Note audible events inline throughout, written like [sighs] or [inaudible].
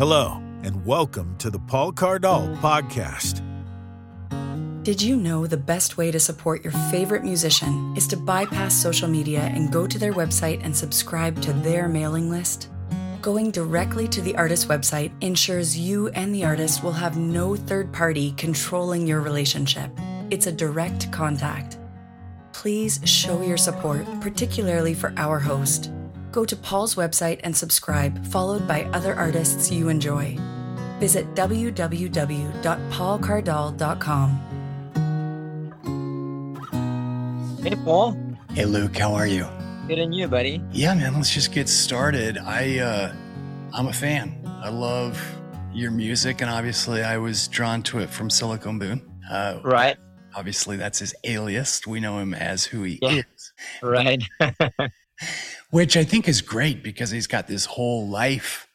Hello, and welcome to the Paul Cardall Podcast. Did you know the best way to support your favorite musician is to bypass social media and go to their website and subscribe to their mailing list? Going directly to the artist's website ensures you and the artist will have no third party controlling your relationship. It's a direct contact. Please show your support, particularly for our host. Go to Paul's website and subscribe, followed by other artists you enjoy. Visit www.paulcardall.com. Hey, Paul. Hey, Luke, how are you? Good and you, buddy. Yeah, man, let's just get started. I, uh, I'm a fan. I love your music, and obviously, I was drawn to it from Silicon Boom. Uh, right. Obviously, that's his alias. We know him as who he yeah. is. Right. [laughs] which I think is great because he's got this whole life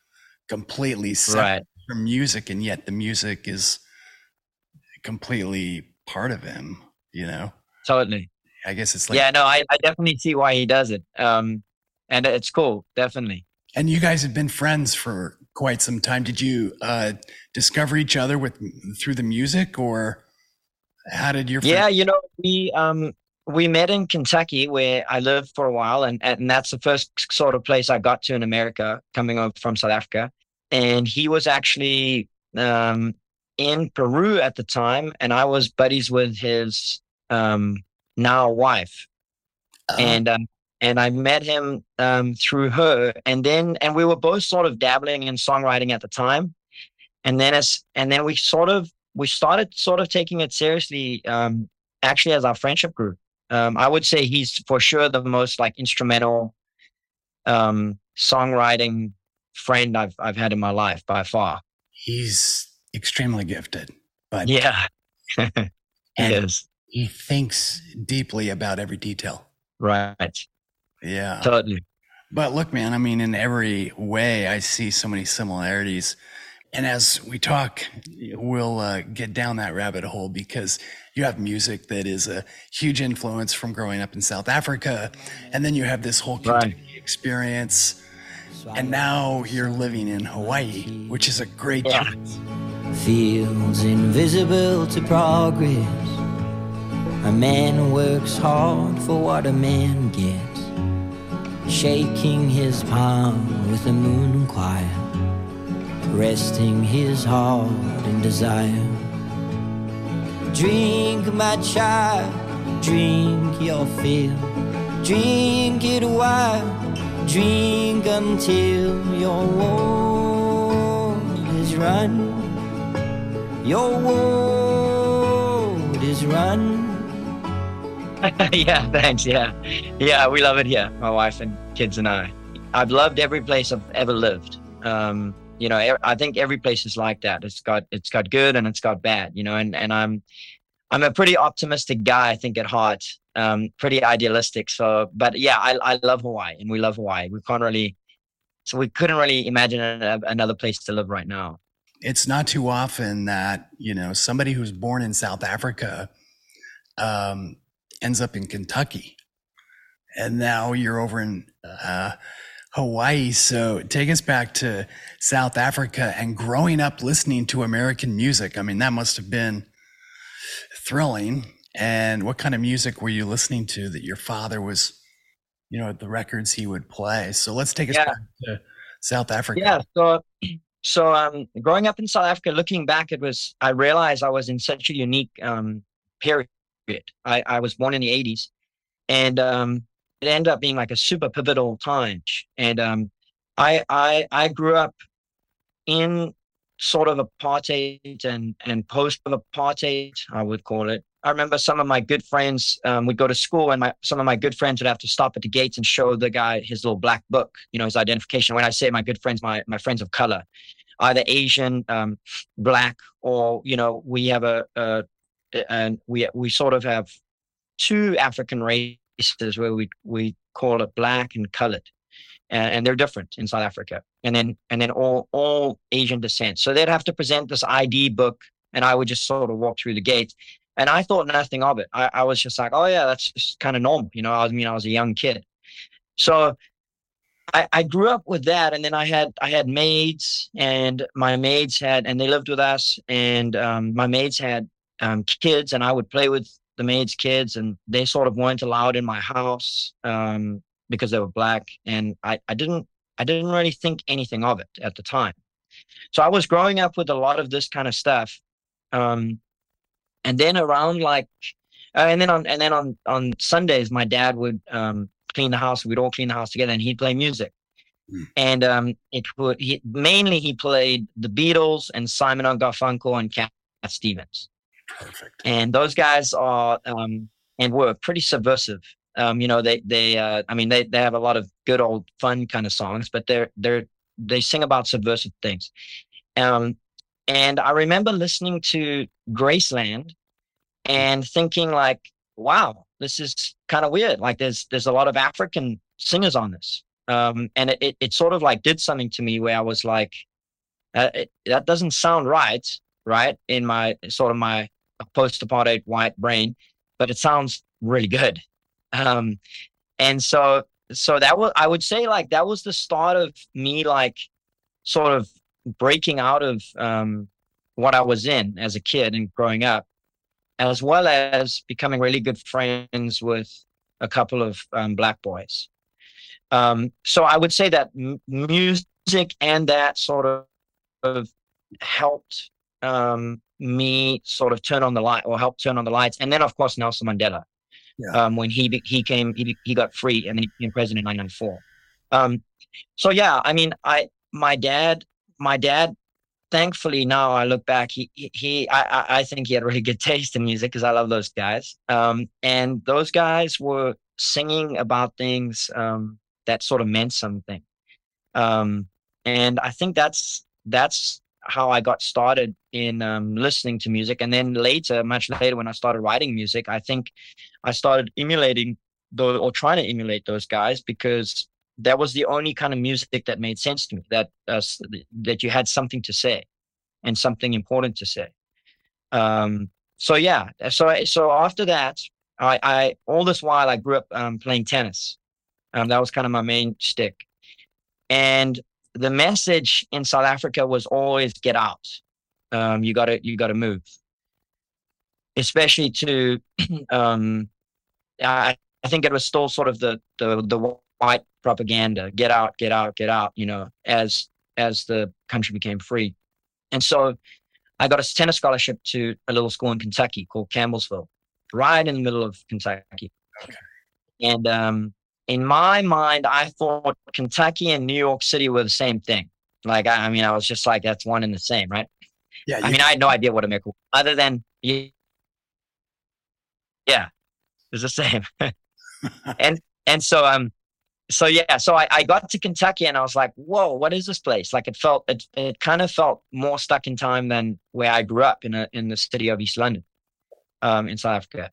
completely separate right. from music, and yet the music is completely part of him. You know, totally. I guess it's like yeah, no, I, I definitely see why he does it, um, and it's cool, definitely. And you guys have been friends for quite some time. Did you uh, discover each other with through the music, or how did your? Yeah, you know, we um, we met in Kentucky where I lived for a while, and, and that's the first sort of place I got to in America, coming up from South Africa. And he was actually um, in Peru at the time, and I was buddies with his um, now wife, uh-huh. and um, and I met him um, through her, and then and we were both sort of dabbling in songwriting at the time, and then as and then we sort of we started sort of taking it seriously um, actually as our friendship grew um, I would say he's for sure the most like instrumental um, songwriting friend I've I've had in my life by far. He's extremely gifted, but yeah, [laughs] he is. He thinks deeply about every detail. Right. Yeah. Totally. But look, man, I mean, in every way, I see so many similarities. And as we talk, we'll uh, get down that rabbit hole because you have music that is a huge influence from growing up in South Africa. And then you have this whole right. experience. And now you're living in Hawaii, which is a great yeah. Fields invisible to progress. A man works hard for what a man gets. Shaking his palm with the moon quiet. Resting his heart in desire. Drink, my child, drink your fill. Drink it while, drink until your wound is run. Your wound is run. [laughs] yeah, thanks. Yeah, yeah, we love it here. My wife and kids and I. I've loved every place I've ever lived. Um, you know i think every place is like that. It's got it's got good and it's got bad you know and and i'm i'm a pretty optimistic guy i think at heart um pretty idealistic. So but yeah i i love hawaii and we love hawaii. We can't really so we couldn't really imagine another place to live right now. It's not too often that you know somebody who's born in south africa um ends up in kentucky. And now you're over in uh Hawaii. So take us back to South Africa and growing up listening to American music. I mean, that must have been thrilling. And what kind of music were you listening to that your father was, you know, the records he would play? So let's take us yeah. back to South Africa. Yeah. So, so um, growing up in South Africa, looking back, it was, I realized I was in such a unique um, period. I, I was born in the 80s. And um, it ended up being like a super pivotal time. And um, I, I, I grew up in sort of apartheid and, and post apartheid, I would call it. I remember some of my good friends um, would go to school, and my some of my good friends would have to stop at the gates and show the guy his little black book, you know, his identification. When I say my good friends, my my friends of color, either Asian, um, black, or you know, we have a, a and we we sort of have two African races races where we we call it black and colored, and, and they're different in South Africa. And then and then all all Asian descent. So they'd have to present this ID book, and I would just sort of walk through the gate. And I thought nothing of it. I, I was just like, oh yeah, that's just kind of normal, you know. I mean, I was a young kid, so I, I grew up with that, and then I had I had maids, and my maids had, and they lived with us, and um, my maids had um, kids, and I would play with the maids' kids, and they sort of weren't allowed in my house um, because they were black, and I, I didn't I didn't really think anything of it at the time. So I was growing up with a lot of this kind of stuff, um, and then around like, uh, and then on and then on on Sundays, my dad would um, clean the house. We'd all clean the house together, and he'd play music. Mm. And um, it would he, mainly he played the Beatles and Simon and Garfunkel and Cat Stevens. Perfect. And those guys are um, and were pretty subversive. Um, you know, they they uh, I mean they they have a lot of good old fun kind of songs, but they're they're they sing about subversive things. Um, and I remember listening to Graceland and thinking like, wow, this is kind of weird. Like there's there's a lot of African singers on this. Um, and it, it, it sort of like did something to me where I was like, uh, it, that doesn't sound right, right? In my sort of my post-apartheid white brain, but it sounds really good. Um, and so, so that was, I would say like that was the start of me like sort of breaking out of, um, what I was in as a kid and growing up, as well as becoming really good friends with a couple of um, black boys. Um, so I would say that m- music and that sort of, of helped um, me sort of turn on the light or help turn on the lights. And then, of course, Nelson Mandela, yeah. um, when he he came, he, he got free and then he became president in 1994. Um, so yeah, I mean, I my dad, my dad, thankfully now I look back, he he I I think he had really good [laughs] taste in music because I love those guys. Um, and those guys were singing about things um, that sort of meant something. Um, and I think that's that's how I got started in um, listening to music. And then later, much later, when I started writing music, I think I started emulating the or trying to emulate those guys because that was the only kind of music that made sense to me. That uh, that you had something to say and something important to say. Um, so yeah, so so after that, I, I all this while I grew up um, playing tennis. Um, that was kind of my main stick, and the message in South Africa was always get out. Um, you got to you got to move, especially to. [clears throat] um, I, I think it was still sort of the the the white propaganda: get out, get out, get out. You know, as as the country became free, and so I got a tennis scholarship to a little school in Kentucky called Campbellsville, right in the middle of Kentucky. And um, in my mind, I thought Kentucky and New York City were the same thing. Like, I, I mean, I was just like, that's one and the same, right? Yeah. I mean, I had no idea what America was, other than, yeah, it's the same. [laughs] and, and so, um, so yeah, so I, I got to Kentucky and I was like, whoa, what is this place? Like it felt, it, it kind of felt more stuck in time than where I grew up in a, in the city of East London, um, in South Africa.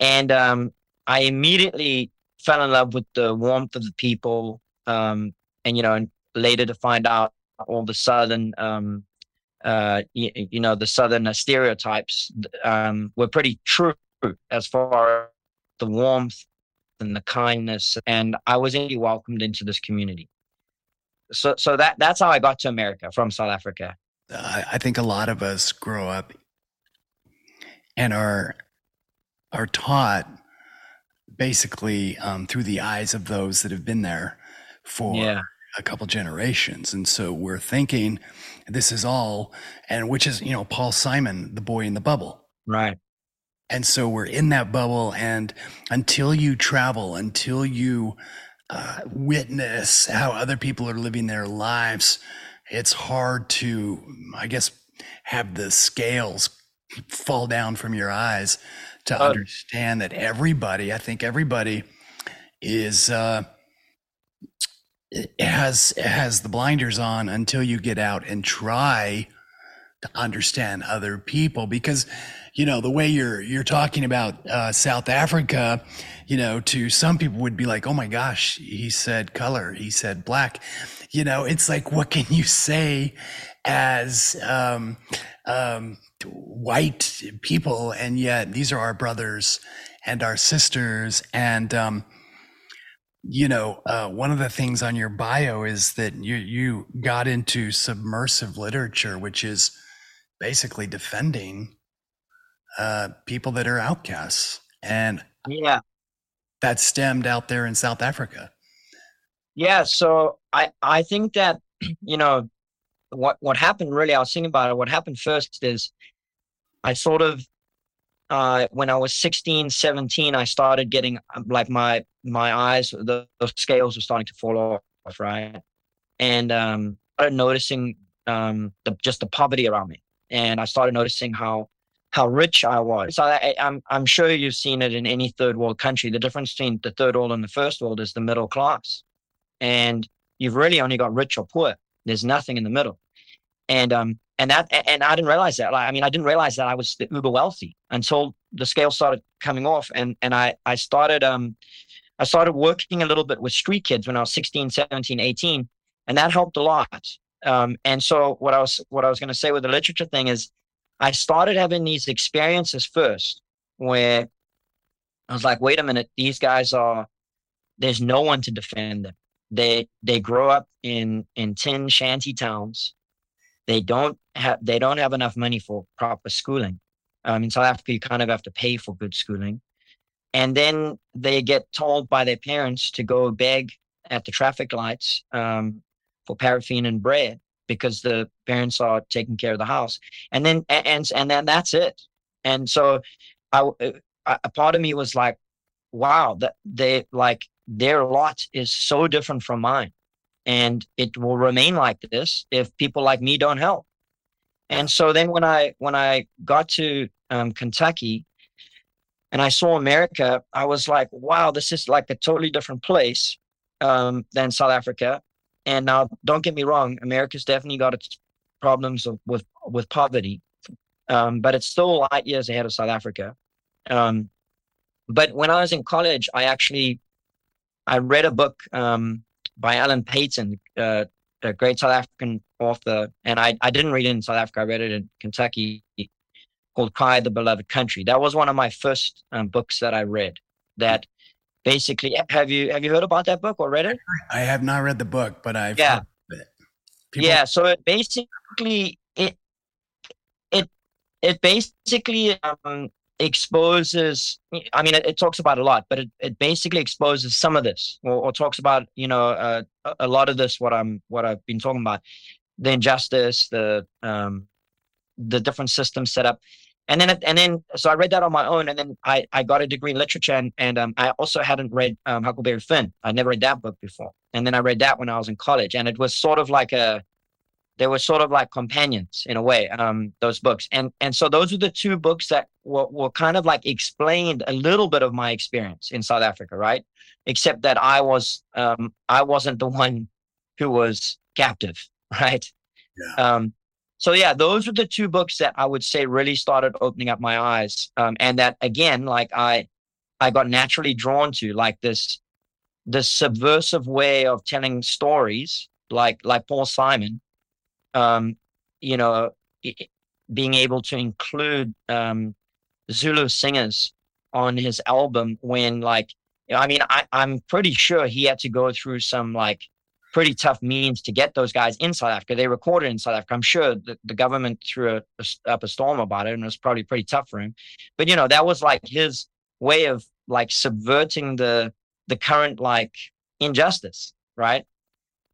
And, um, I immediately fell in love with the warmth of the people, um, and you know, and later to find out all the southern, um, uh, you, you, know, the southern stereotypes um, were pretty true as far as the warmth and the kindness, and I was really welcomed into this community. So, so that that's how I got to America from South Africa. I think a lot of us grow up and are are taught basically um, through the eyes of those that have been there for yeah. a couple generations. And so we're thinking this is all, and which is, you know, Paul Simon, the boy in the bubble. Right. And so we're in that bubble. And until you travel, until you uh, witness how other people are living their lives, it's hard to, I guess, have the scales fall down from your eyes to uh, understand that everybody, I think everybody is uh, has has the blinders on until you get out and try to understand other people. Because you know the way you're you're talking about uh, South Africa, you know, to some people would be like, oh my gosh, he said color, he said black, you know, it's like what can you say as um, um, white people, and yet these are our brothers and our sisters. And um, you know, uh, one of the things on your bio is that you you got into subversive literature, which is basically defending uh, people that are outcasts, and Yeah. that stemmed out there in South Africa. Yeah, so I I think that you know what what happened really I was thinking about it what happened first is I sort of uh when I was 16 17 I started getting um, like my my eyes the, the scales were starting to fall off right and um started noticing um the just the poverty around me and I started noticing how how rich I was. So I, I'm I'm sure you've seen it in any third world country. The difference between the third world and the first world is the middle class and you've really only got rich or poor. There's nothing in the middle. And um and that and I didn't realize that. Like, I mean, I didn't realize that I was uber wealthy until the scale started coming off. And and I I started um I started working a little bit with street kids when I was 16, 17, 18, and that helped a lot. Um, and so what I was what I was going to say with the literature thing is I started having these experiences first where I was like, wait a minute, these guys are there's no one to defend them they they grow up in in tin shanty towns. They don't have they don't have enough money for proper schooling. Um, in south africa you kind of have to pay for good schooling. And then they get told by their parents to go beg at the traffic lights um, for paraffin and bread because the parents are taking care of the house. And then and and then that's it. And so i a part of me was like wow that they like their lot is so different from mine. And it will remain like this if people like me don't help. And so then when I when I got to um, Kentucky and I saw America, I was like, wow, this is like a totally different place um, than South Africa. And now, don't get me wrong, America's definitely got its problems of, with with poverty, um, but it's still light years ahead of South Africa. Um, but when I was in college, I actually I read a book um, by Alan Paton, uh, a great South African author, and I, I didn't read it in South Africa. I read it in Kentucky, called "Cry the Beloved Country." That was one of my first um, books that I read. That basically, have you have you heard about that book or read it? I have not read the book, but I've yeah. it. yeah, so it basically it it it basically um, exposes i mean it, it, talks about a lot but it, it basically exposes some of this or, or talks about you know uh, a lot of this what i'm what i've been talking about. The injustice the um the different systems set up. And then and then so i read that on my own and then i i got a degree in literature and and um, i also hadn't read um, huckleberry finn. I never read that book before. And then i read that when i was in college and it was sort of like a they were sort of like companions in a way um, those books. And and so those are the two books that were, were kind of like explained a little bit of my experience in south africa right? Except that i was um, i wasn't the one who was captive [laughs] right? Yeah. um, so yeah those are the two books that i would say really started opening up my eyes um, and that again like i i got naturally drawn to like this this subversive way of telling stories like like paul simon um, you know, being able to include um, Zulu singers on his album when, like, I mean, I, I'm pretty sure he had to go through some like pretty tough means to get those guys in South Africa. They recorded in South Africa. I'm sure the, the government threw a, a, up a storm about it, and it was probably pretty tough for him. But you know, that was like his way of like subverting the the current like injustice, right?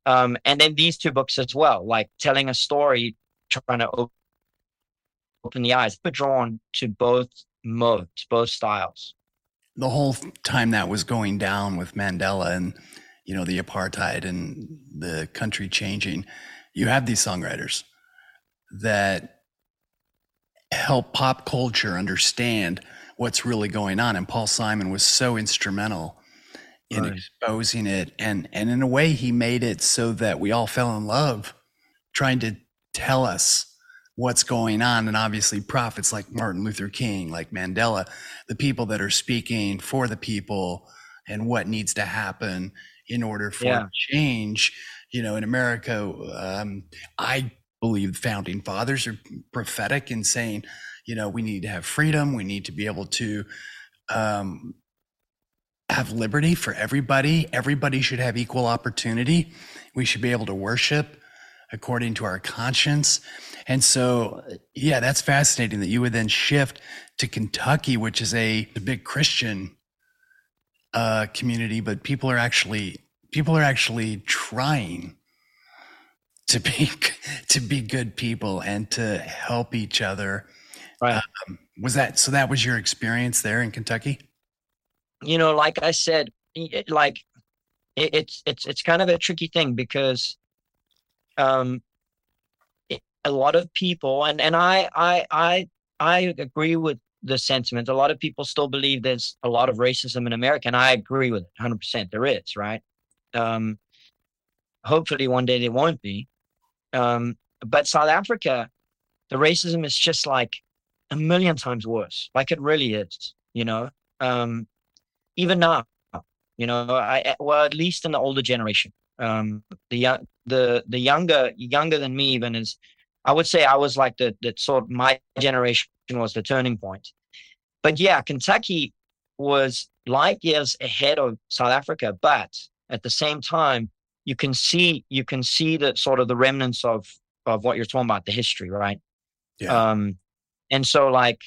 Um, and then these two books as well, like telling a story, trying to open, open the eyes, but drawn to both modes, both styles. The whole time that was going down with Mandela and you know the apartheid and the country changing, you have these songwriters that help pop culture understand what's really going on. And Paul Simon was so instrumental in right. exposing it and and in a way he made it so that we all fell in love trying to tell us what's going on and obviously prophets like Martin Luther King like Mandela the people that are speaking for the people and what needs to happen in order for yeah. change you know in America um, I believe the founding fathers are prophetic in saying you know we need to have freedom we need to be able to um, have liberty for everybody. Everybody should have equal opportunity. We should be able to worship according to our conscience. And so, yeah, that's fascinating that you would then shift to Kentucky, which is a, a big Christian uh, community, but people are actually people are actually trying to be [laughs] to be good people and to help each other. Right. Um, was that so? That was your experience there in Kentucky? You know, like I said, it, like it, it's it's it's kind of a tricky thing because um it, a lot of people and and I I I I agree with the sentiment. A lot of people still believe there's a lot of racism in America, and I agree with it 100%. There is, right? Um, hopefully, one day there won't be. Um, but South Africa, the racism is just like a million times worse. Like it really is, you know. Um, even now, you know, I well at least in the older generation, um, the young, the the younger younger than me even is, I would say I was like the the sort of my generation was the turning point. But yeah, Kentucky was light years ahead of South Africa, but at the same time, you can see you can see the sort of the remnants of of what you're talking about, the history, right? Yeah. Um, and so like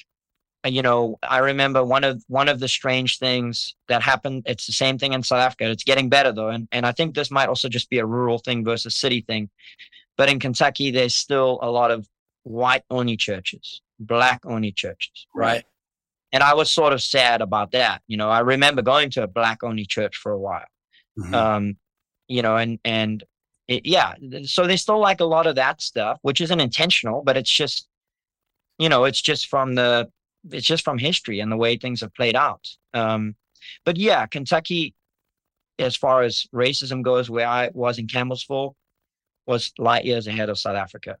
you know, I remember one of one of the strange things that happened. It's the same thing in South Africa. It's getting better though, and and I think this might also just be a rural thing versus city thing. But in Kentucky, there's still a lot of white only churches, black only churches, right? right? And I was sort of sad about that. You know, I remember going to a black only church for a while. Mm-hmm. Um, you know, and and it, yeah, so they still like a lot of that stuff, which isn't intentional, but it's just, you know, it's just from the it's just from history and the way things have played out. Um, but yeah, Kentucky, as far as racism goes, where I was in Campbellsville, was light years ahead of South Africa.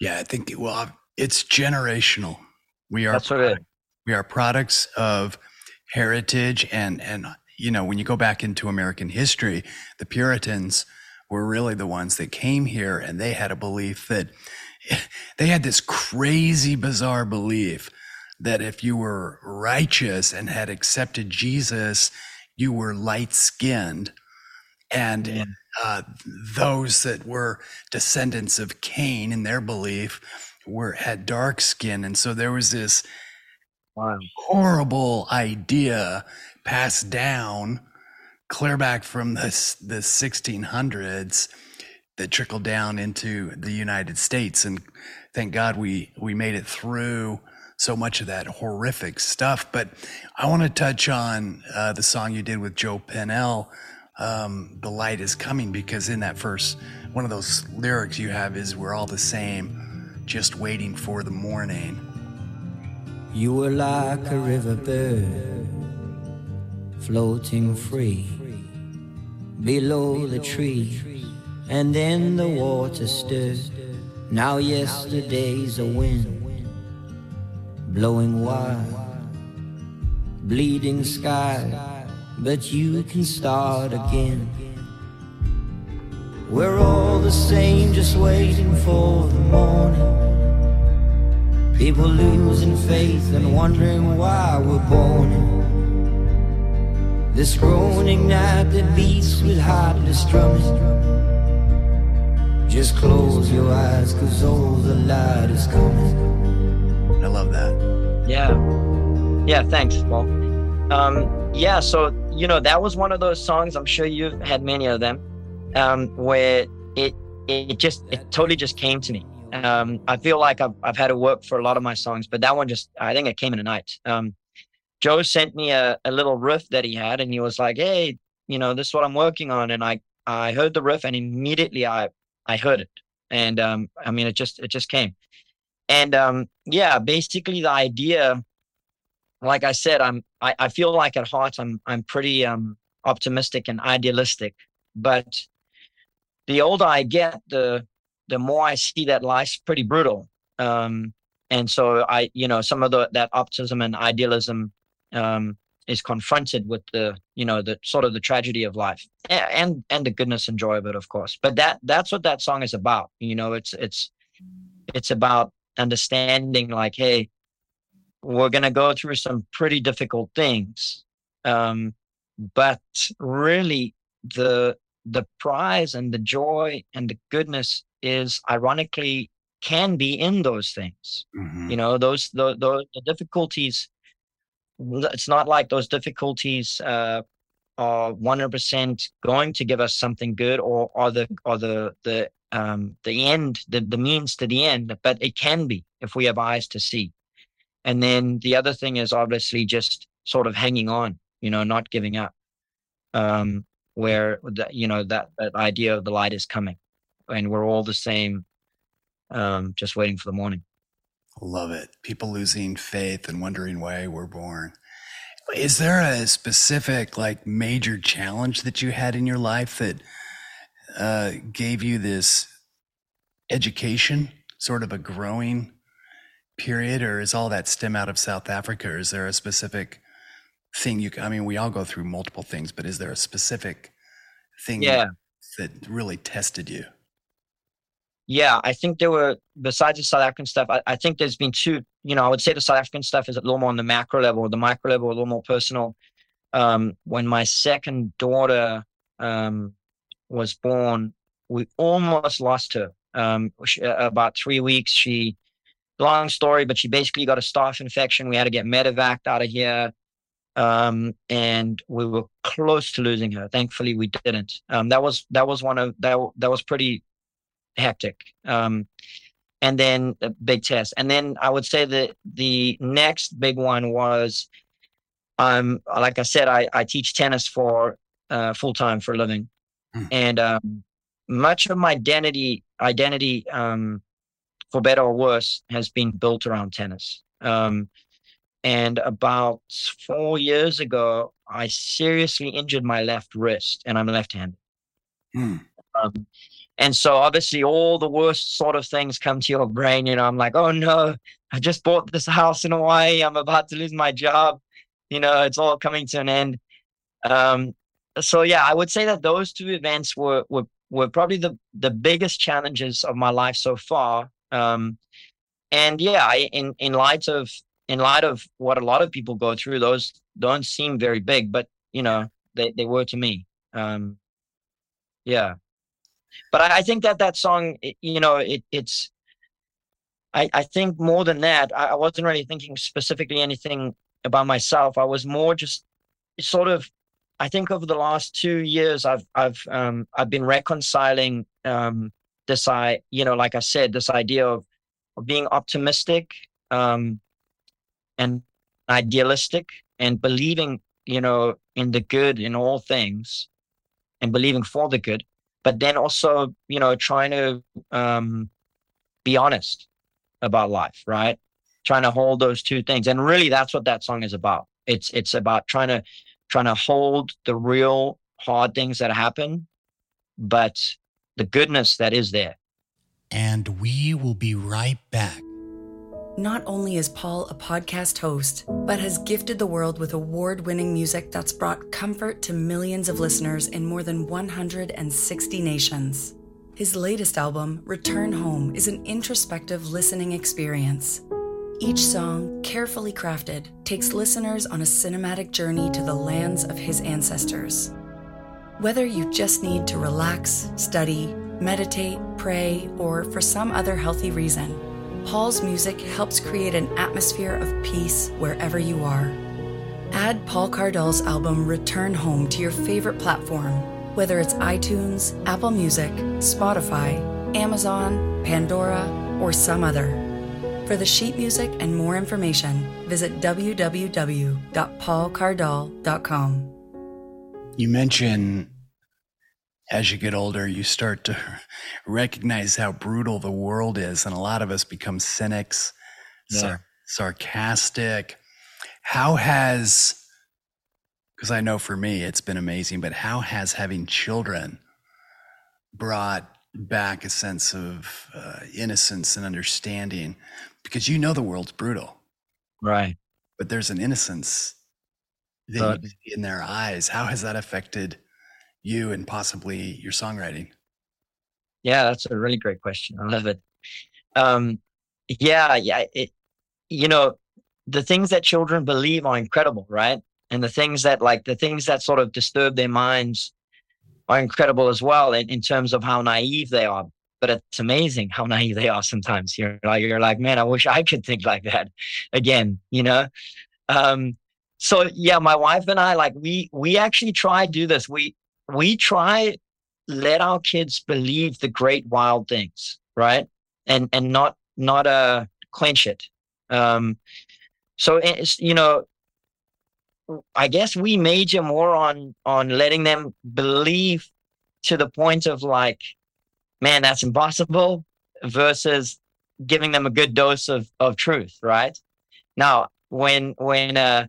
Yeah, I think well, it's generational. We are That's what it is. we are products of heritage and and you know when you go back into American history, the Puritans were really the ones that came here and they had a belief that [laughs] they had this crazy bizarre belief that if you were righteous and had accepted Jesus, you were light skinned. And uh, those that were descendants of Cain in their belief were had dark skin. And so there was this wow. horrible idea passed down clear back from the, the 1600s that trickled down into the United States. And thank God we, we made it through so much of that horrific stuff. But I want to touch on uh, the song you did with Joe Pennell, um, "The Light Is Coming," because in that first one of those lyrics you have is "We're all the same, just waiting for the morning." You were like a river bird, floating free below the tree, and then the water stirred. Now yesterday's a wind blowing wild, bleeding sky, but you can start again. We're all the same, just waiting for the morning. People losing faith and wondering why we're born. This groaning night that beats with heartless drumming. Just close your eyes, cause all the light is coming. I love that. Yeah. Yeah, thanks, Paul. Um, yeah, so you know, that was one of those songs, I'm sure you've had many of them, um, where it it just it totally just came to me. Um, I feel like I've I've had to work for a lot of my songs, but that one just I think it came in a night. Um, Joe sent me a, a little riff that he had and he was like, Hey, you know, this is what I'm working on. And I I heard the riff and immediately I I heard it. And um, I mean it just it just came and um, yeah basically the idea like i said i'm I, I feel like at heart i'm i'm pretty um optimistic and idealistic. But the older i get the the more i see that life's pretty brutal. Um and so i you know some of the that optimism and idealism um is confronted with the you know the sort of the tragedy of life. And and the goodness and joy of it of course. But that that's what that song is about. You know it's it's it's about understanding like, hey, we're going to go through some pretty difficult things. Um, but really the the prize and the joy and the goodness is ironically can be in those things Mhm. you know those the, the, the difficulties it's not like those difficulties uh, are 100% going to give us something good or are the or the the um the end the, the means to the end but it can be if we have eyes to see and then the other thing is obviously just sort of hanging on you know not giving up um where that you know that that idea of the light is coming and we're all the same um just waiting for the morning Love it. People losing faith and wondering why we're born. Is there a specific, like, major challenge that you had in your life that uh, gave you this education, sort of a growing period, or is all that stem out of South Africa? Or is there a specific thing you? I mean, we all go through multiple things, but is there a specific thing yeah that really tested you? Yeah, I think there were besides the South African stuff. I, I think there's been two. You know, I would say the South African stuff is a little more on the macro level, the micro level a little more personal. Um, when my second daughter um, was born, we almost lost her. Um, she, uh, about three weeks. She, long story, but she basically got a staph infection. We had to get medevac out of here, um, and we were close to losing her. Thankfully, we didn't. Um, that was that was one of that that was pretty hectic. Um, and then a big test. And then I would say that the next big one was, um, like I said, I, I teach tennis for uh, full time for a living, Hmm. and um, much of my identity identity um, for better or worse has been built around tennis. Um, and about four years ago, I seriously injured my left wrist, and I'm left-handed. Hmm. Um, and so obviously all the worst sort of things come to your brain. You know, I'm like, oh no, I just bought this house in Hawaii. I'm about to lose my job. You know, it's all coming to an end. Um, so yeah, I would say that those two events were were were probably the the biggest challenges of my life so far. Um, and yeah, I, in in light of in light of what a lot of people go through, those don't seem very big, but you know, they they were to me. Um, yeah but I, I think that that song, it, you know, it, it's. I, I think more than that, I, I wasn't really thinking specifically anything about myself. I was more just sort of. I think over the last two years, I've I've um, I've been reconciling um, this I you know like I said this idea of, of being optimistic um, and idealistic and believing you know in the good in all things and believing for the good but then also you know trying to um, be honest about life right? Trying to hold those two things and really that's what that song is about. It's it's about trying to trying to hold the real hard things that happen but the goodness that is there And we will be right back. Not only is Paul a podcast host, but has gifted the world with award winning music that's brought comfort to millions of listeners in more than 160 nations. His latest album, Return Home, is an introspective listening experience. Each song, carefully crafted, takes listeners on a cinematic journey to the lands of his ancestors. Whether you just need to relax, study, meditate, pray, or for some other healthy reason, Paul's music helps create an atmosphere of peace wherever you are. Add Paul Cardall's album Return Home to your favorite platform, whether it's iTunes, Apple Music, Spotify, Amazon, Pandora, or some other. For the sheet music and more information, visit www.paulcardall.com. You mention as you get older, you start to [laughs] recognize how brutal the world is, and a lot of us become cynics, sar- sarcastic. How has, because I know for me it's been amazing, but how has having children brought back a sense of uh, innocence and understanding? Because you know the world's brutal, right but there's an innocence that Right. in their eyes. How has that affected you and possibly your songwriting? Yeah, that's a really great question. I love it. Um, yeah, yeah. It, you know, the things that children believe are incredible, right? and the things that like the things that sort of disturb their minds are incredible as well in, in terms of how naive they are but it's amazing how naive they are sometimes you're like you're like man i wish i could think like that again you know? Um so yeah my wife and i like we we actually try do this. We we try let our kids believe the great wild things right? And and not not uh clench it. Um so it's you know I guess we major more on on letting them believe to the point of like, man, that's impossible, versus giving them a good dose of of truth, right? Now, when when uh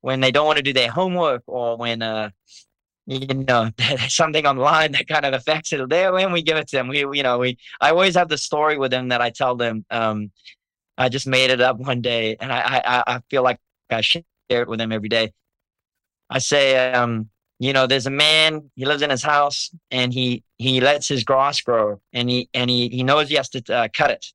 when they don't want to do their homework or when uh you know [laughs] there's something online that kind of affects it there when we give it to them we you know we i always have the story with them that i tell them um i just made it up one day and i i, I feel like i share it with them every day. I say, um, you know, there's a man, he lives in his house and he, he lets his grass grow and he, and he, he knows he has to uh, cut it,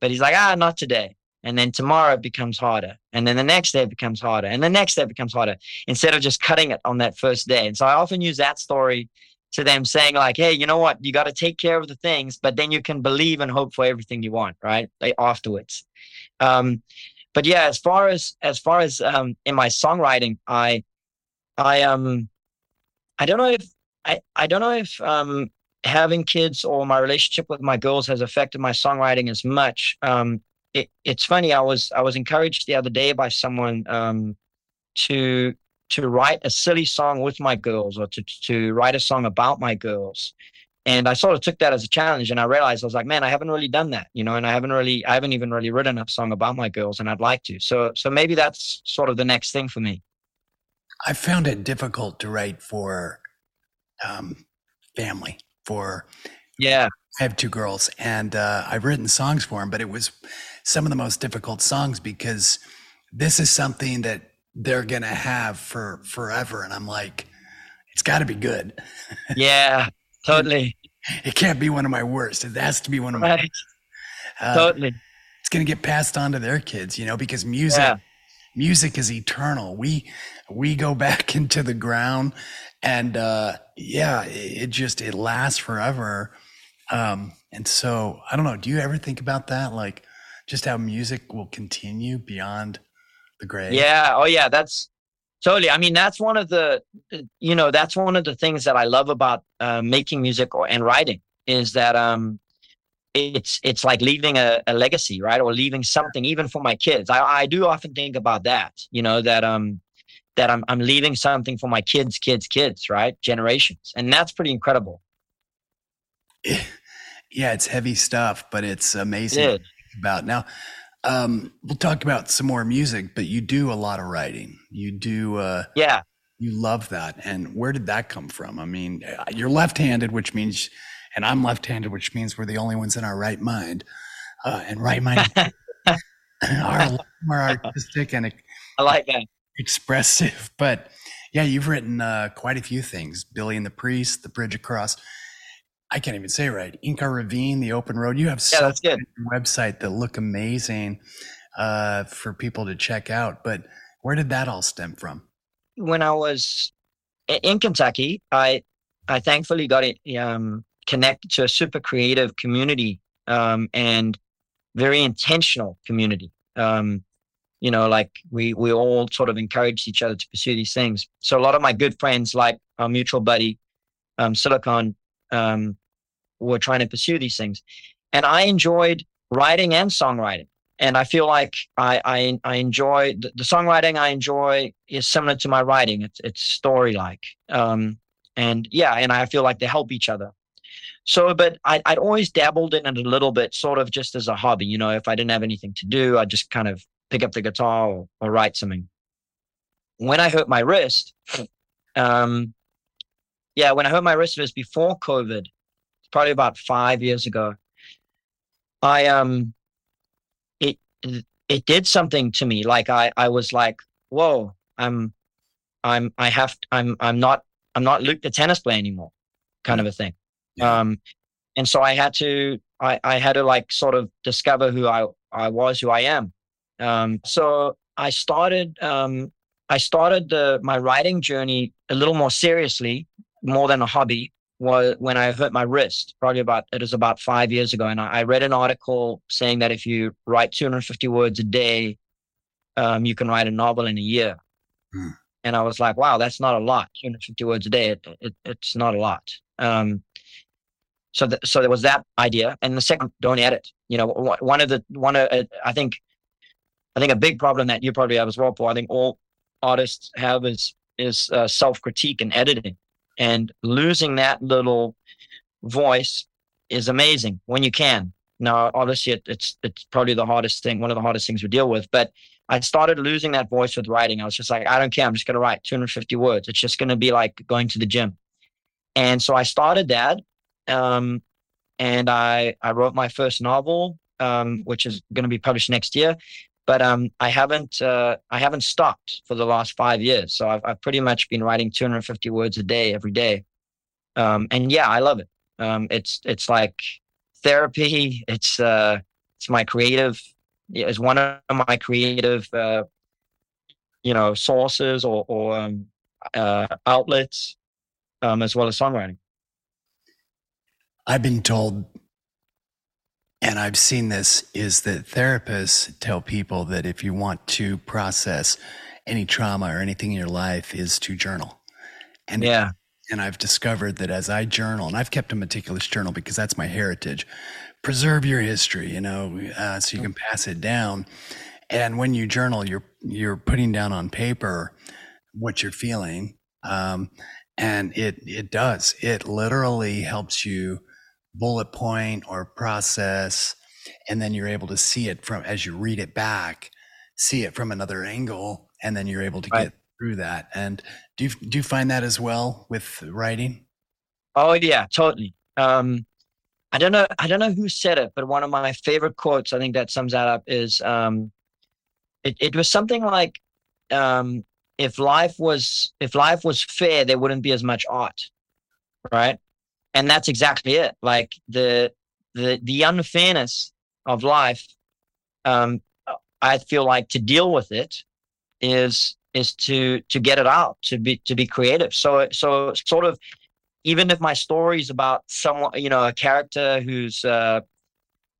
but he's like, ah, not today. And then tomorrow it becomes harder. And then the next day it becomes harder. And the next day it becomes harder instead of just cutting it on that first day. And so I often use that story to them saying like, Hey, you know what? You got to take care of the things, but then you can believe and hope for everything you want, right? Like afterwards. Um, but yeah, as far as as far as um, in my songwriting, I I um I don't know if I I don't know if um having kids or my relationship with my girls has affected my songwriting as much. Um, it, it's funny. I was I was encouraged the other day by someone um, to to write a silly song with my girls or to to write a song about my girls, and I sort of took that as a challenge. And I realized I was like, man, I haven't really done that, you know, and I haven't really, I haven't even really written a song about my girls, and I'd like to. So, so maybe that's sort of the next thing for me. I found it difficult to write for um, family. For yeah, I have two girls, and uh, I've written songs for them, but it was some of the most difficult songs because this is something that they're gonna have for forever, and I'm like, it's got to be good. Yeah, [laughs] Totally. It can't be one of my worst. It has to be one of my right. Uh, totally. It's to get passed on to their kids, you know, because music yeah. music is eternal. We we go back [laughs] into the ground and uh yeah, it, it just it lasts forever. Um and so I don't know, do you ever think about that like just how music will continue beyond the grave? Yeah, oh yeah, that's Totally. I mean, that's one of the, you know, that's one of the things that I love about uh, making music and writing is that um, it's it's like leaving a, a, legacy, right, or leaving something even for my kids. I, I do often think about that, you know, that um that I'm I'm leaving something for my kids, kids, kids, right, generations, and that's pretty incredible. [sighs] Yeah, it's heavy stuff, but it's amazing it about now. Um, we'll talk about some more music, but you do a lot of writing. You do, uh, yeah. You love that. And where did that come from? I mean, uh, you're left-handed, which means, and I'm left-handed, which means we're the only ones in our right mind. Uh, and right mind [laughs] are more artistic and I like that expressive. [laughs] But yeah, you've written uh, quite a few things: Billy and the Priest, The Bridge Across. I can't even say right. Inca Ravine, the open road. You have yeah, that's good. website that look amazing uh, for people to check out. But where did that all stem from? When I was in Kentucky, I I thankfully got it, um, connected to a super creative community um, and very intentional community. Um, you know, like we we all sort of encouraged each other to pursue these things. So a lot of my good friends, like our mutual buddy um, Silicon, um, were trying to pursue these things. And I enjoyed writing and songwriting. And I feel like I, I, I enjoy the, the songwriting I enjoy is similar to my writing. It's, it's story like. Um, and yeah, and I feel like they help each other. So, but I, I'd always dabbled in it a little bit, sort of just as a hobby. You know, if I didn't have anything to do, I'd just kind of pick up the guitar or, or write something. When I hurt my wrist, um, yeah, when I hurt my wrist, it was before COVID probably about five years ago. I um, it it did something to me. Like I I was like, whoa, I'm I'm I have I'm I'm not I'm not Luke the tennis player anymore, kind of a thing. Yeah. Um, and so I had to I I had to like sort of discover who I I was, who I am. Um, so I started um I started the, my writing journey a little more seriously, more than a hobby, was when I hurt my wrist. Probably about it was about five years ago, and I, I read an article saying that if you write 250 words a day, um, you can write a novel in a year. Hmm. And I was like, wow, that's not a lot. 250 words a day, it, it, it's not a lot. Um, so, th- so there was that idea, and the second, don't edit. You know, one of the one of uh, I think, I think a big problem that you probably have as well, Paul. I think all artists have is is uh, self critique and editing, and losing that little voice is amazing when you can. Now, obviously, it, it's it's probably the hardest thing, one of the hardest things we deal with. But I started losing that voice with writing. I was just like, I don't care. I'm just going to write 250 words. It's just going to be like going to the gym. And so I started that um, and I I wrote my first novel, um, which is going to be published next year. But um, I haven't uh, I haven't stopped for the last five years. So I've, I've pretty much been writing 250 words a day every day. Um, and yeah, I love it. Um, it's it's like therapy. It's uh, it's my creative. It's one of my creative, uh, you know, sources or, or um, uh, outlets, um, as well as songwriting. I've been told, and I've seen this, is that therapists tell people that if you want to process any trauma or anything in your life, is to journal. And yeah, and I've discovered that as I journal, and I've kept a meticulous journal because that's my heritage. Preserve your history, you know, uh, so you can pass it down. And when you journal, you're you're putting down on paper what you're feeling, um, and it it does. It literally helps you bullet point or process and then you're able to see it from as you read it back see it from another angle and then you're able to Right. get through that and do you do you find that as well with writing Oh yeah, totally. Um, I don't know. I don't know who said it, but one of my favorite quotes, I think that sums that up, is um, it, it was something like, um, "If life was if life was fair, there wouldn't be as much art, right?" And that's exactly it. Like the the the unfairness of life, um, I feel like to deal with it is is to to get it out, to be to be creative. So so sort of even if my story is about someone, you know, a character who's, uh,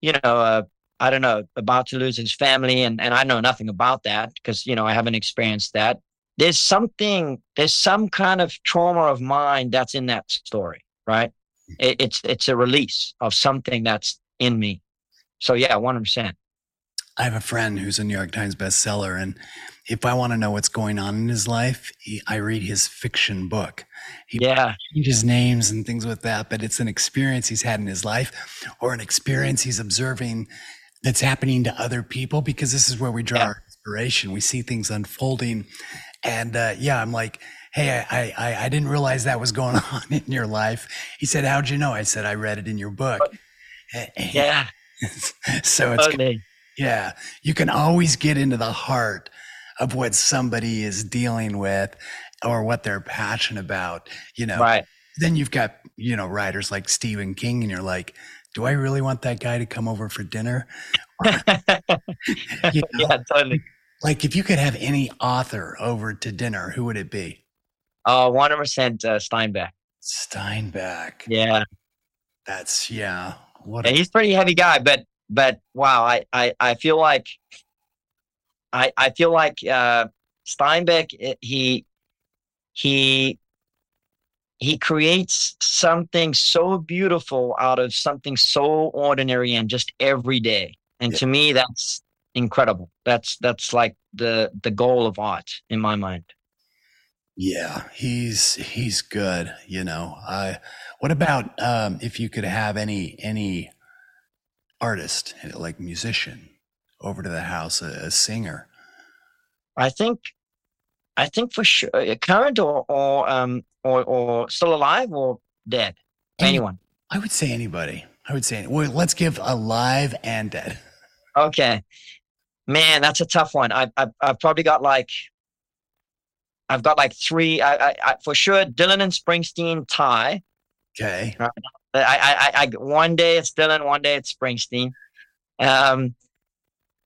you know, uh, I don't know, about to lose his family, and and I know nothing about that because you know I haven't experienced that. There's something, there's some kind of trauma of mine that's in that story, right? It, it's it's a release of something that's in me. So yeah, one hundred percent. i have a friend who's a new york times bestseller and if i want to know what's going on in his life he, i read his fiction book he Yeah, changes names and things with that, but it's an experience he's had in his life or an experience he's observing that's happening to other people because this is where we draw Yeah. our inspiration. We see things unfolding. And uh, yeah, I'm like, hey, I, I, I didn't realize that was going [laughs] on in your life. He said, how'd you know? I said, I read it in your book. [laughs] yeah, so it's, totally. yeah, you can always get into the heart of what somebody is dealing with or what they're passionate about, you know Right. then you've got you know writers like Stephen King, and you're like, do I really want that guy to come over for dinner? [laughs] You know, yeah, totally. Like if you could have any author over to dinner, who would it be? Oh, one hundred percent uh, Steinbeck. Steinbeck. Yeah. That's yeah. What and a, he's a pretty heavy guy but but wow i i, I feel like i i feel like uh steinbeck eh, he he he creates something so beautiful out of something so ordinary and just everyday and Yeah. to me that's incredible that's that's like the the goal of art in my mind yeah, he's he's good. You know. I. What about um, if you could have any any artist like musician over to the house, a, a singer? I think, I think for sure, uh, current or or um or or still alive or dead, Any- anyone. I would say anybody. I would say. Well, let's give alive and dead. Okay, man, that's a tough one. I I I've probably got like, I've got like three. I I, I for sure Dylan and Springsteen tie. Okay. I, I I I one day it's Dylan, one day it's Springsteen, um,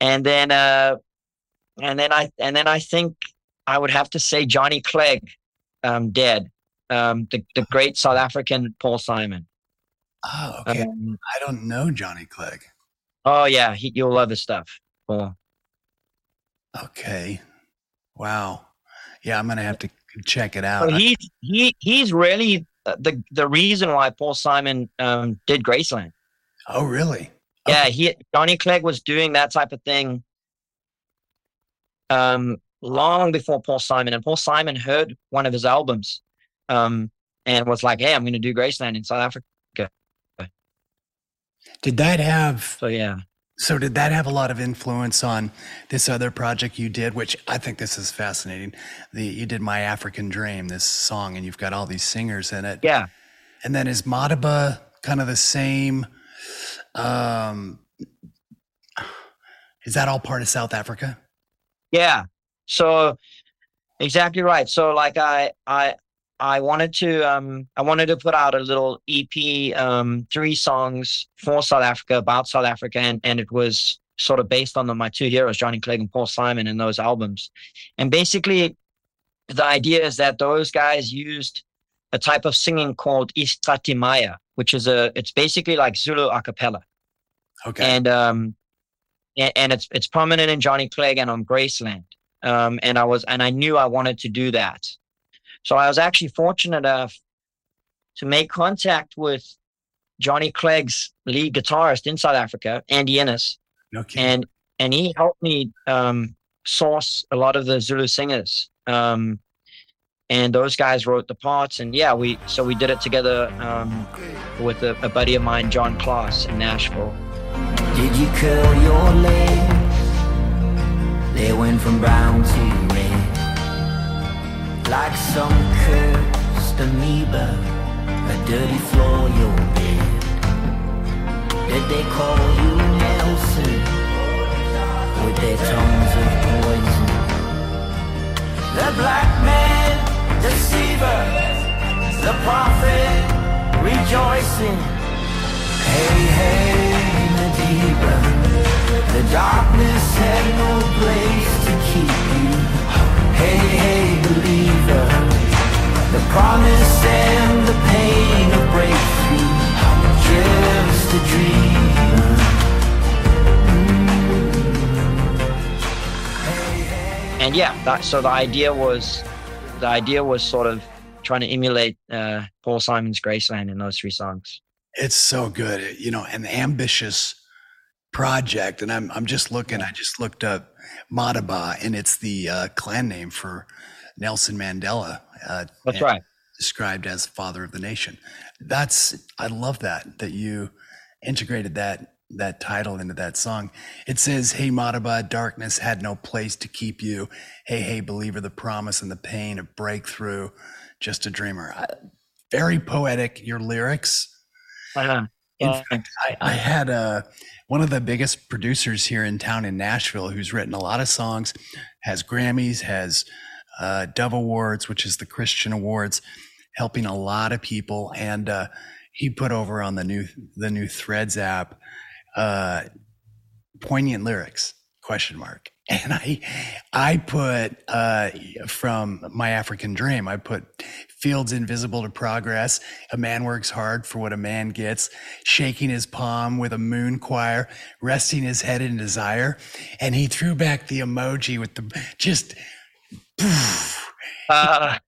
and then uh, and then I and then I think I would have to say Johnny Clegg, um, dead. Um, the the great South African Paul Simon. Oh, okay. Um, I don't know Johnny Clegg. oh yeah, he, you'll love his stuff. Paul. Okay. Wow. Yeah, I'm gonna have to check it out. So he's he he's really uh, the the reason why Paul Simon um, did Graceland. oh, really? Yeah, he Johnny Clegg was doing that type of thing um, long before Paul Simon, and Paul Simon heard one of his albums um, and was like, "Hey, I'm going to do Graceland in South Africa." Did that have So yeah, so? Did that have a lot of influence on this other project you did? Which I think this is fascinating. The you did my African Dream, this song, and you've got all these singers in it. yeah, And then is Madiba kind of the same? Um, is that all part of South Africa? yeah. So exactly right. So like I I I wanted to um I wanted to put out a little EP um three songs for South Africa about South Africa and and it was sort of based on the, my two heroes Johnny Clegg and Paul Simon in those albums. And basically the idea is that those guys used a type of singing called isicathamiya, which is a it's basically like Zulu a cappella. Okay. And um and, and it's it's prominent in Johnny Clegg and on Graceland. Um and I was and I knew I wanted to do that. So I was actually fortunate enough to make contact with Johnny Clegg's lead guitarist in South Africa, Andy Innes, okay. and and he helped me um, source a lot of the Zulu singers. Um, and those guys wrote the parts, and yeah, we so we did it together um, with a, a buddy of mine, John Kloss, in Nashville. Did you curl your legs? They went from brown to red. Like some cursed amoeba, a dirty floor, your bed. Did they call you Nelson? With their tongues of poison. The black man, deceiver, the prophet, rejoicing. Hey, hey, Madiba, the darkness had no place to keep promise and the pain of breakthrough, just a dream. And yeah, that, so the idea was the idea was sort of trying to emulate uh, Paul Simon's Graceland in those three songs. It's so good. You know, an ambitious project. And I'm I'm just looking, I just looked up Madiba and it's the uh, clan name for Nelson Mandela. Uh, That's right. Described as father of the nation. That's I love that that you integrated that that title into that song. It says, Hey Madiba, darkness had no place to keep you. Hey, hey, believer, the promise and the pain of breakthrough, just a dreamer. I, very poetic, your lyrics. Uh-huh. In Uh, fact, I, I had uh, one of the biggest producers here in town in Nashville who's written a lot of songs, has Grammys, has uh, Dove Awards, which is the Christian Awards, helping a lot of people. And uh, he put over on the new the new Threads app uh, poignant lyrics question mark [laughs] and i i put uh from my african dream i put fields invisible to progress a man works hard for what a man gets shaking his palm with a moon choir resting his head in desire and he threw back the emoji with the just uh,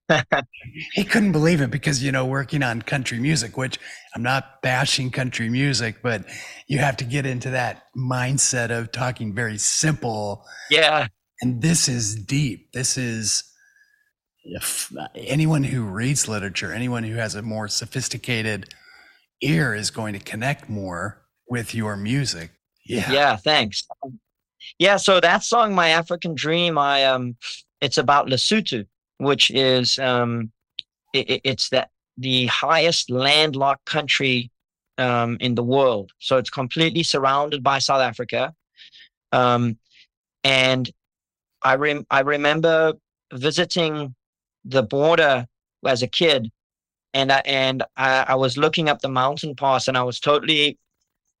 he couldn't believe it because you know working on country music which i'm not bashing country music but you have to get into that mindset of talking very simple yeah, and this is deep this is if anyone who reads literature anyone who has a more sophisticated ear is going to connect more with your music yeah yeah. Thanks. Yeah, so that song, "My African Dream," I um, it's about Lesotho, which is um, it, it- it's that the highest landlocked country um in the world. So it's completely surrounded by South Africa, um, and I rem I remember visiting the border as a kid, and I and I, I was looking up the mountain pass, and I was totally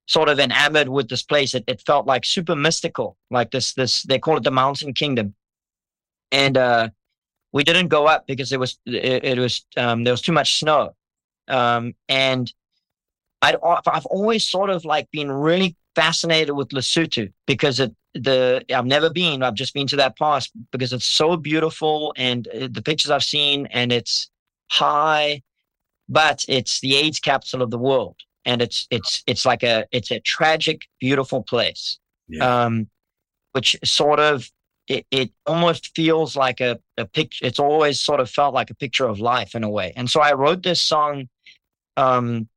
sort of enamored with this place. It, it felt like super mystical, like this this they call it the Mountain Kingdom, and uh, we didn't go up because it was it, it was um, there was too much snow, um, and I'd I've always sort of like been really fascinated with Lesotho because it the I've never been. I've just been to that pass because it's so beautiful and uh, the pictures I've seen and it's high, but it's the AIDS capital of the world and it's it's it's like a it's a tragic beautiful place, yeah. um, which sort of it, it almost feels like a, a picture. It's always sort of felt like a picture of life in a way. And so I wrote this song um,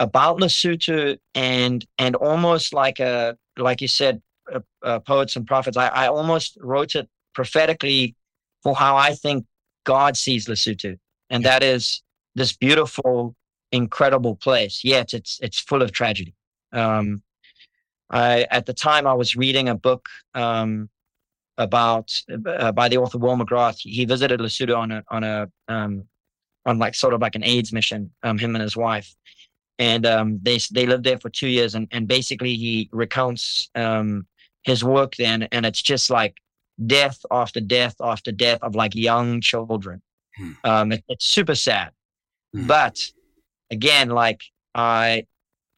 about Lesotho and and almost like a like you said, uh, uh, poets and prophets. I, I almost wrote it prophetically for how I think God sees Lesotho, and that is this beautiful, incredible place. Yet it's it's full of tragedy. Um, I at the time I was reading a book um, about uh, by the author Will McGrath. He visited Lesotho on a on a um, on like sort of like an AIDS mission. Um, him and his wife, and um, they they lived there for two years. And and basically he recounts um, his work then, and it's just like death after death after death of like young children. Hmm. Um, it, it's super sad, hmm. but again, like I,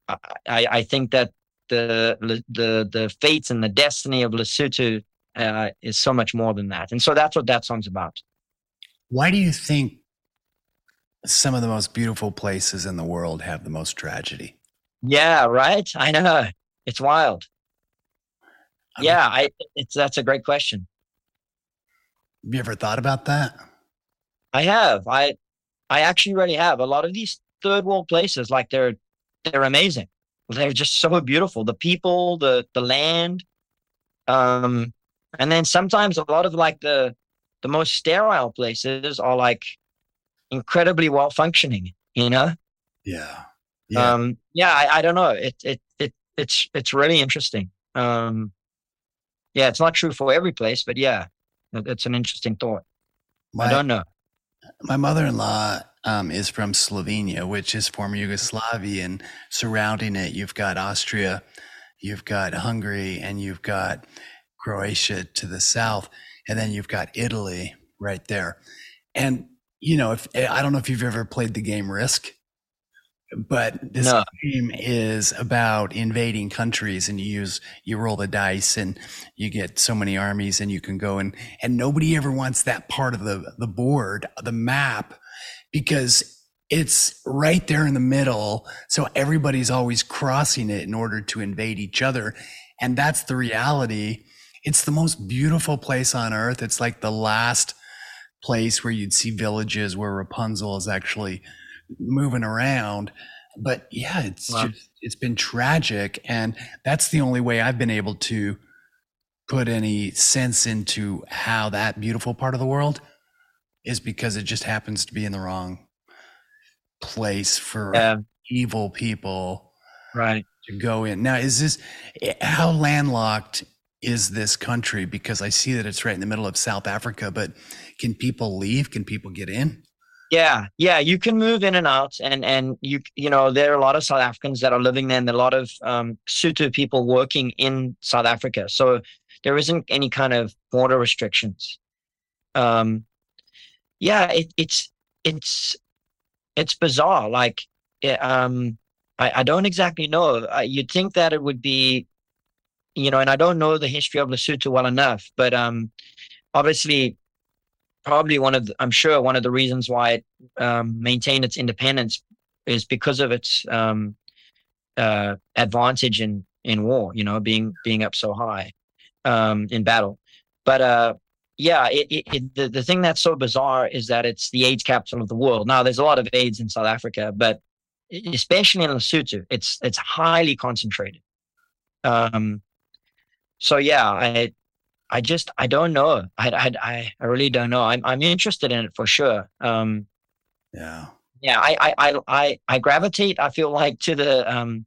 I I think that the the the fates and the destiny of Lesotho uh, is so much more than that. And so that's what that song's about. Why do you think some of the most beautiful places in the world have the most tragedy? Yeah, right. I know. It's wild. Yeah, I it's that's a great question. Have you ever thought about that? I have. I I actually really have. A lot of these third world places, like they're they're amazing. They're just so beautiful. The people, the the land. Um, and then sometimes a lot of like the the most sterile places are like incredibly well functioning, you know? Yeah. Yeah. Um, yeah, I, I don't know. It, it, it, it's, it's really interesting. Um, yeah, it's not true for every place, but yeah, it's an interesting thought. My, I don't know. My mother-in-law um, is from Slovenia, which is former Yugoslavia, and surrounding it, you've got Austria, you've got Hungary, and you've got Croatia to the south, and then you've got Italy right there. And you know, if I don't know if you've ever played the game Risk, but this no. game is about invading countries, and you use you roll the dice, and you get so many armies, and you can go and and nobody ever wants that part of the the board, the map, because it's right there in the middle. So everybody's always crossing it in order to invade each other. And that's the reality it's the most beautiful place on earth. It's like the last place where you'd see villages where Rapunzel is actually moving around. But yeah, it's wow. just, it's been tragic. And that's the only way I've been able to put any sense into how that beautiful part of the world is because it just happens to be in the wrong place for yeah. evil people right to go in now is this eh, how landlocked is this country? Because I see that it's right in the middle of South Africa, but can people leave? Can people get in? Yeah, yeah, you can move in and out, and and you you know there are a lot of South Africans that are living there, and a lot of um, Sotho people working in South Africa. So there isn't any kind of border restrictions. Um, yeah, it, it's it's it's bizarre. Like, um, I, I don't exactly know. Uh, you'd think that it would be you know, and I don't know the history of Lesotho well enough, but um, obviously, probably one of the, I'm sure one of the reasons why it um, maintained its independence is because of its um, uh, advantage in in war. You know, being being up so high um, in battle. But uh, yeah, it, it, it, the the thing that's so bizarre is that it's the AIDS capital of the world. Now, there's a lot of AIDS in South Africa, but especially in Lesotho, it's it's highly concentrated. Um, so yeah, I I just I don't know. I I I really don't know. I'm I'm interested in it for sure. Um, yeah. Yeah, I, I I I gravitate. I feel like to the um,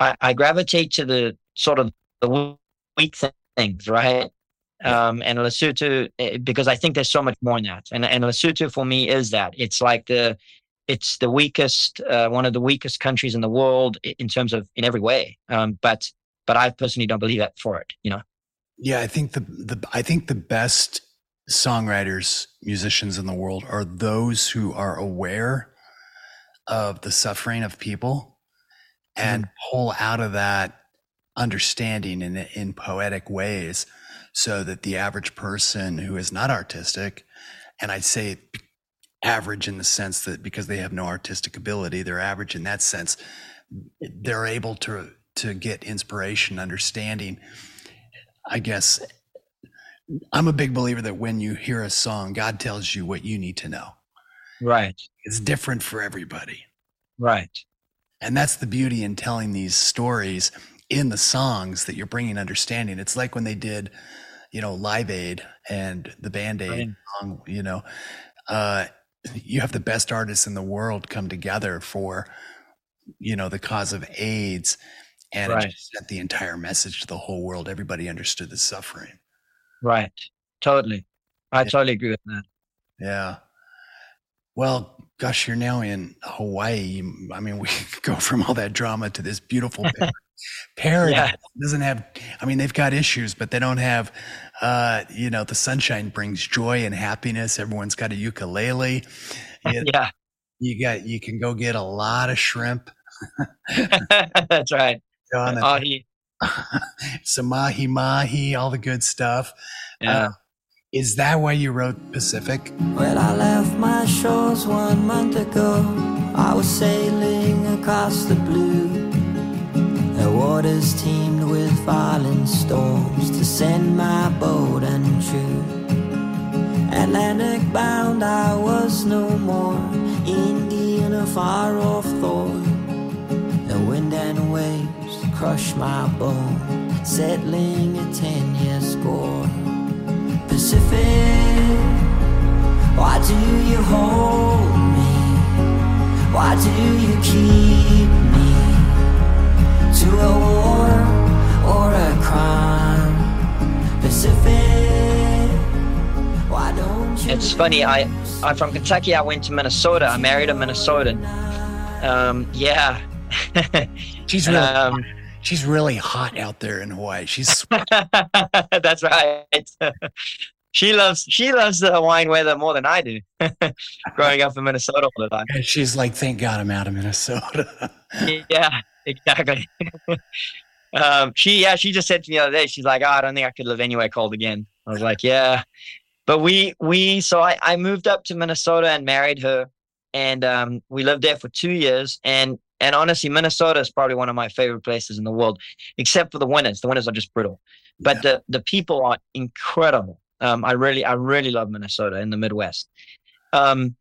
I, I gravitate to the sort of the weak things, right? Um, and Lesotho eh, because I think there's so much more in that. And and Lesotho for me is that it's like the it's the weakest, uh, one of the weakest countries in the world in terms of in every way. Um, but but I personally don't believe that for it. You know. Yeah, I think the the I think the best songwriters, musicians in the world are those who are aware of the suffering of people mm-hmm. and pull out of that understanding in in poetic ways so that the average person who is not artistic and I'd say average in the sense that because they have no artistic ability they're average in that sense they're able to to get inspiration understanding I guess I'm a big believer that when you hear a song, God tells you what you need to know. Right. It's different for everybody. Right. And that's the beauty in telling these stories in the songs that you're bringing understanding. It's like when they did, you know, Live Aid and the Band Aid Right. song, you know, uh, you have the best artists in the world come together for, you know, the cause of AIDS. And it Right. just sent the entire message to the whole world. Everybody understood the suffering. Right. Totally. I Yeah. totally agree with that. Yeah. Well, gosh, you're now in Hawaii. I mean, we [laughs] go from all that drama to this beautiful [laughs] par- paradise. Doesn't have, I mean, they've got issues, but they don't have, uh, you know, the sunshine brings joy and happiness. Everyone's got a ukulele. [laughs] Yeah. you got, you can go get a lot of shrimp. That's right. On Oh, he, [laughs] some mahi mahi, all the good stuff. yeah. Uh, is that why you wrote Pacific? Well, I left my shores one month ago. I was sailing across the blue. The waters teemed with violent storms to send my boat untrue. Atlantic bound, I was no more. Indian, a far off thorn. The wind and waves crush my bone, settling a ten year score. Pacific, why do you hold me? Why do you keep me to a war or a crime? Pacific, why don't you? It's funny, I- I'm from Kentucky. I went to Minnesota. I married a Minnesotan. Um, yeah. She's really, [laughs] um, she's really hot out there in Hawaii. She's [laughs] that's right. she loves she loves the Hawaiian weather more than I do. [laughs] Growing up in Minnesota all the time. And she's like, thank God I'm out of Minnesota. [laughs] Yeah, exactly. um, she yeah, she just said to me the other day, she's like, oh, I don't think I could live anywhere cold again. I was like, yeah. But we we so I, I moved up to Minnesota and married her and um, we lived there for two years and and honestly Minnesota is probably one of my favorite places in the world, except for the winters. The winters are just brutal. But the the people are incredible. Um, I really I really love Minnesota in the Midwest. Um,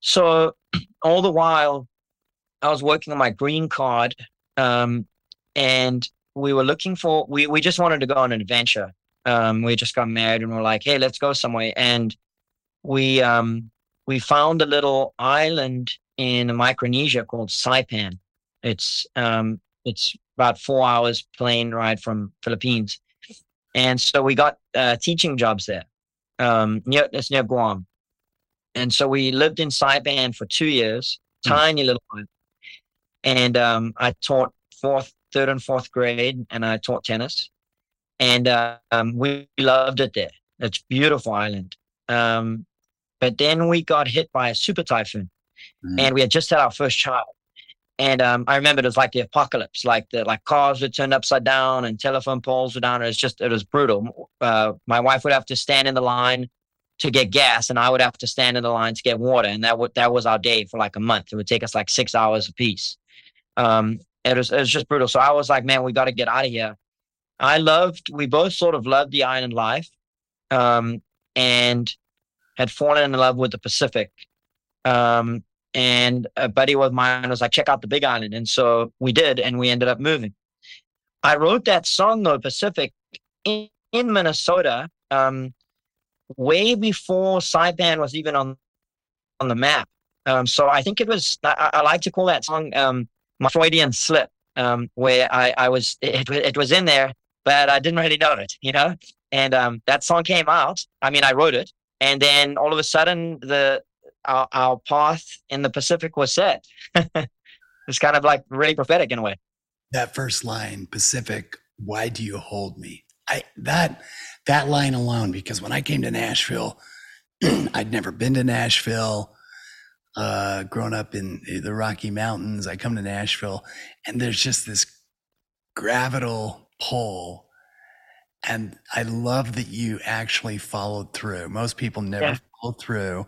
so [clears throat] all the while I was working on my green card, um, and we were looking for. We we just wanted to go on an adventure. Um, we just got married, and we're like, "Hey, let's go somewhere." And we um, we found a little island in Micronesia called Saipan. It's um, it's about four hours plane ride from Philippines, and so we got uh, teaching jobs there. Um, near it's near Guam, and so we lived in Saipan for two years. Hmm. Tiny little island and um, I taught fourth, third, and fourth grade, and I taught tennis, and uh, um, we loved it there. It's a beautiful island. Um, but then we got hit by a super typhoon, Mhm. and we had just had our first child. And um, I remember it was like the apocalypse, like the like cars were turned upside down and telephone poles were down. It was just it was brutal. Uh, my wife would have to stand in the line to get gas, and I would have to stand in the line to get water, and that that was our day for like a month. It would take us like six hours a piece. Um, it was it was just brutal. So I was like, man, we got to get out of here. I loved. We both sort of loved the island life, um, and had fallen in love with the Pacific. Um, and a buddy of mine was like, check out the Big Island, and so we did, and we ended up moving. I wrote that song though, Pacific, in, in Minnesota, um, way before Saipan was even on on the map. Um, so I think it was. I, I like to call that song um, my Freudian slip, um, where I, I was. It, it was in there, but I didn't really know it, you know. And um, that song came out. I mean, I wrote it, and then all of a sudden, the our, our path in the Pacific was set. [laughs] it's kind of like really prophetic in a way. that first line, Pacific, why do you hold me? I that that line alone, because when I came to Nashville, [clears throat] I'd never been to Nashville. Uh, grown up in the Rocky Mountains, I come to Nashville, and there's just this gravital pull. And I love that you actually followed through. Most people never Yeah. Follow through.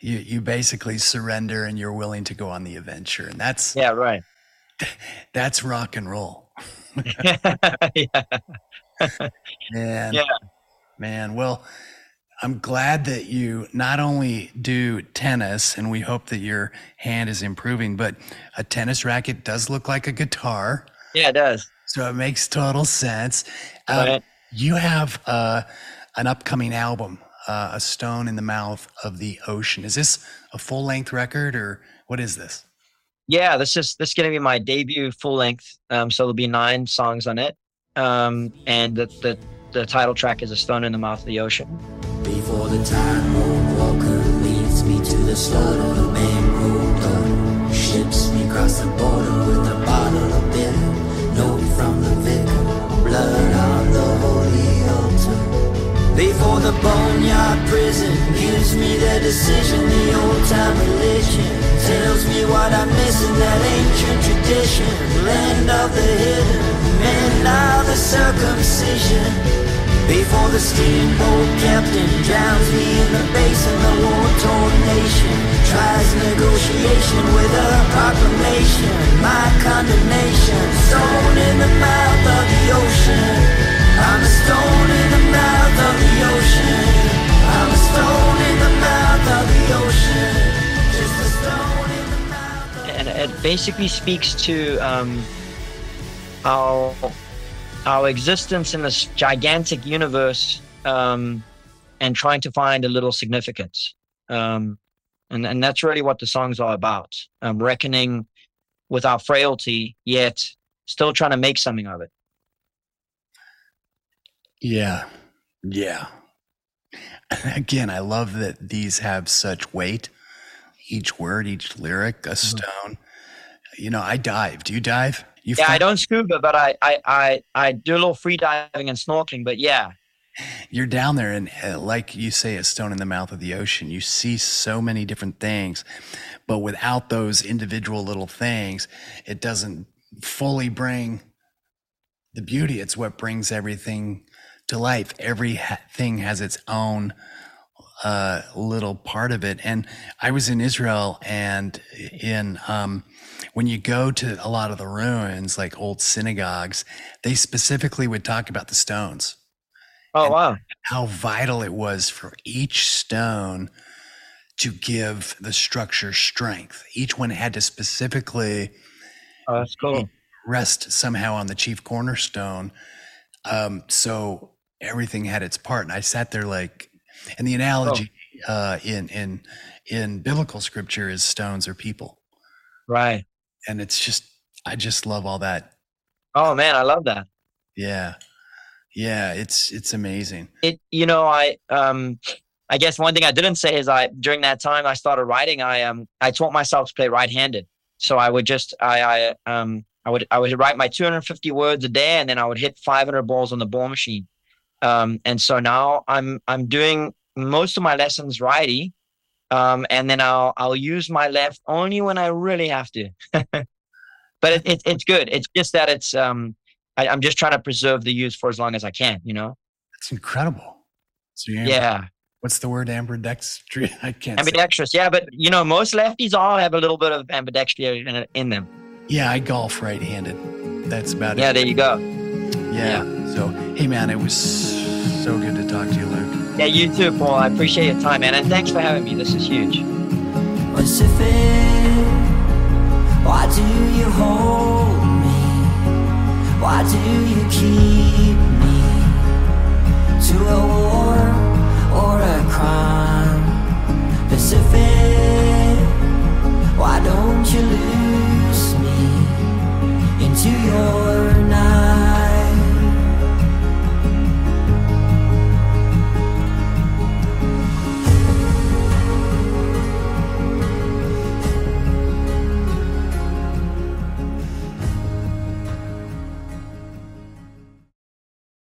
You you basically surrender and you're willing to go on the adventure. And that's Yeah, right. [laughs] that's rock and roll. [laughs] yeah. Man. Yeah. Man. Well, I'm glad that you not only do tennis, and we hope that your hand is improving, but a tennis racket does look like a guitar. Yeah, it does. So it makes total sense. Um. You have uh, an upcoming album, uh, A Stone in the Mouth of the Ocean. Is this a full length record or what is this? Yeah, this is this is gonna be my debut full length. Um, so there'll be nine songs on it. Um, and the, the the title track is a stone in the mouth of the ocean. Before the time walker leads me to the slaughter, the man rolled ships me across the border with a Before the boneyard prison gives me the decision, the old time religion tells me what I'm missing. That ancient tradition, land of the hidden, men of the circumcision. Before the steamboat captain drowns me in the basin, the war-torn basically speaks to um, our our existence in this gigantic universe um, and trying to find a little significance. Um, and and that's really what the songs are about. Um, reckoning with our frailty, yet still trying to make something of it. Yeah. Yeah. [laughs] Again, I love that these have such weight. Each word, each lyric, a stone. You know, I dive. Do you dive? You Yeah, I don't scuba, but I I I, I do a little free diving and snorkeling. But yeah, You're down there, and uh, like you say, a stone in the mouth of the ocean. You see so many different things, but without those individual little things, it doesn't fully bring the beauty. It's what brings everything to life. Every ha- thing has its own uh, little part of it. And I was in Israel, and in um, when you go to a lot of the ruins, like old synagogues, they specifically would talk about the stones oh wow, how vital it was for each stone to give the structure strength. Each one had to specifically oh, that's cool. rest somehow on the chief cornerstone. Um, so everything had its part. And I sat there like, and the analogy uh, in in in biblical scripture is stones or people, Right. And it's just I just love all that. Oh man, I love that. Yeah, yeah, it's it's amazing. it you know i um i guess one thing i didn't say is i during that time i started writing i um i taught myself to play right-handed so i would just i i um i would i would write my 250 words a day and then i would hit 500 balls on the ball machine um and so now i'm i'm doing most of my lessons righty um and then i'll i'll use my left only when i really have to [laughs] but it, it, it's good it's just that it's um I, i'm just trying to preserve the use for as long as i can you know It's incredible. So you're yeah What's the word? Ambidextrous. [laughs] I can't. say- ambidextrous. Yeah, but you know, most lefties all have a little bit of ambidextrous in, in them. Yeah, I golf right-handed. That's about Yeah, it. Yeah, there you go. Yeah. So, hey, man, it was so good to talk to you, Luke. Yeah, you too, Paul. I appreciate your time, man. And thanks for having me. This is huge. Pacific, why do you hold me? Why do you keep me to a war or a crime? Pacific, why don't you lose me into your night?